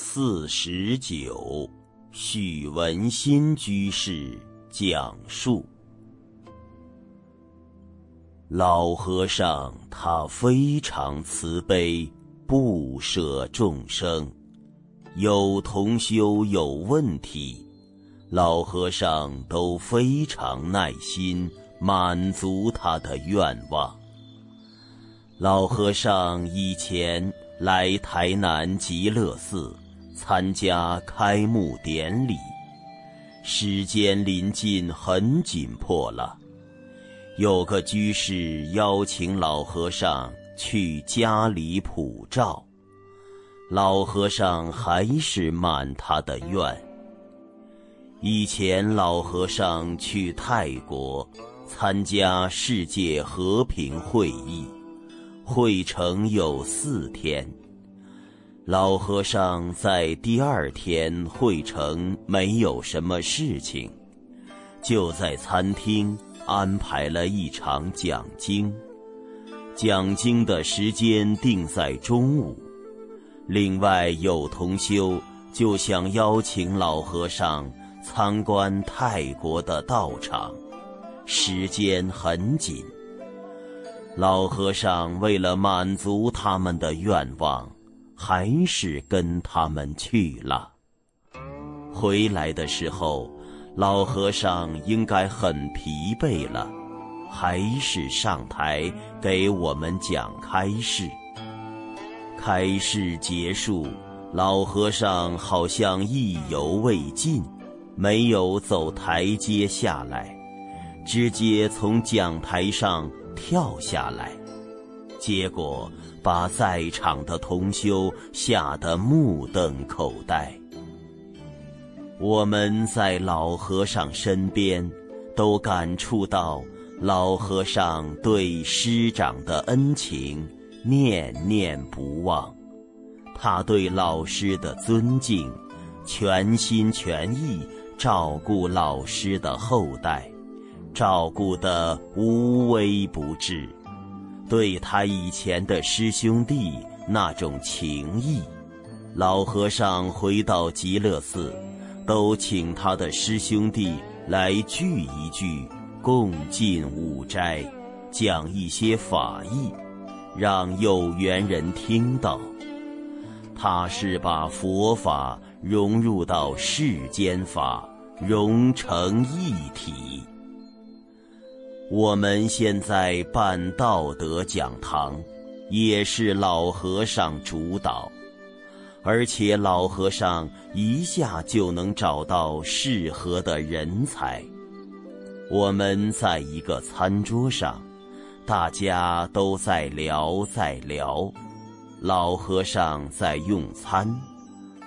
四十九，许文新居士讲述。老和尚他非常慈悲，不舍众生。有同修有问题，老和尚都非常耐心，满足他的愿望。老和尚以前来台南极乐寺。参加开幕典礼，时间临近，很紧迫了。有个居士邀请老和尚去家里普照，老和尚还是满他的愿。以前老和尚去泰国参加世界和平会议，会程有四天。老和尚在第二天会城没有什么事情，就在餐厅安排了一场讲经。讲经的时间定在中午。另外有同修就想邀请老和尚参观泰国的道场，时间很紧。老和尚为了满足他们的愿望。还是跟他们去了。回来的时候，老和尚应该很疲惫了，还是上台给我们讲开示。开示结束，老和尚好像意犹未尽，没有走台阶下来，直接从讲台上跳下来。结果把在场的同修吓得目瞪口呆。我们在老和尚身边，都感触到老和尚对师长的恩情念念不忘，他对老师的尊敬，全心全意照顾老师的后代，照顾得无微不至。对他以前的师兄弟那种情谊，老和尚回到极乐寺，都请他的师兄弟来聚一聚，共进五斋，讲一些法义，让有缘人听到。他是把佛法融入到世间法，融成一体。我们现在办道德讲堂，也是老和尚主导，而且老和尚一下就能找到适合的人才。我们在一个餐桌上，大家都在聊在聊，老和尚在用餐，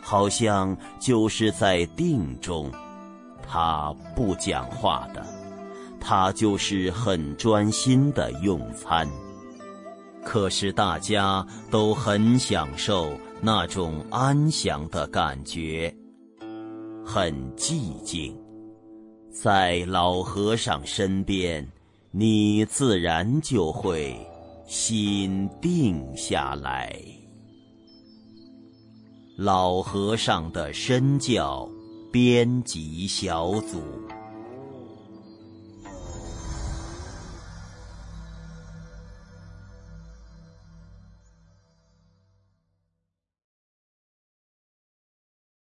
好像就是在定中，他不讲话的。他就是很专心的用餐，可是大家都很享受那种安详的感觉，很寂静，在老和尚身边，你自然就会心定下来。老和尚的身教编辑小组。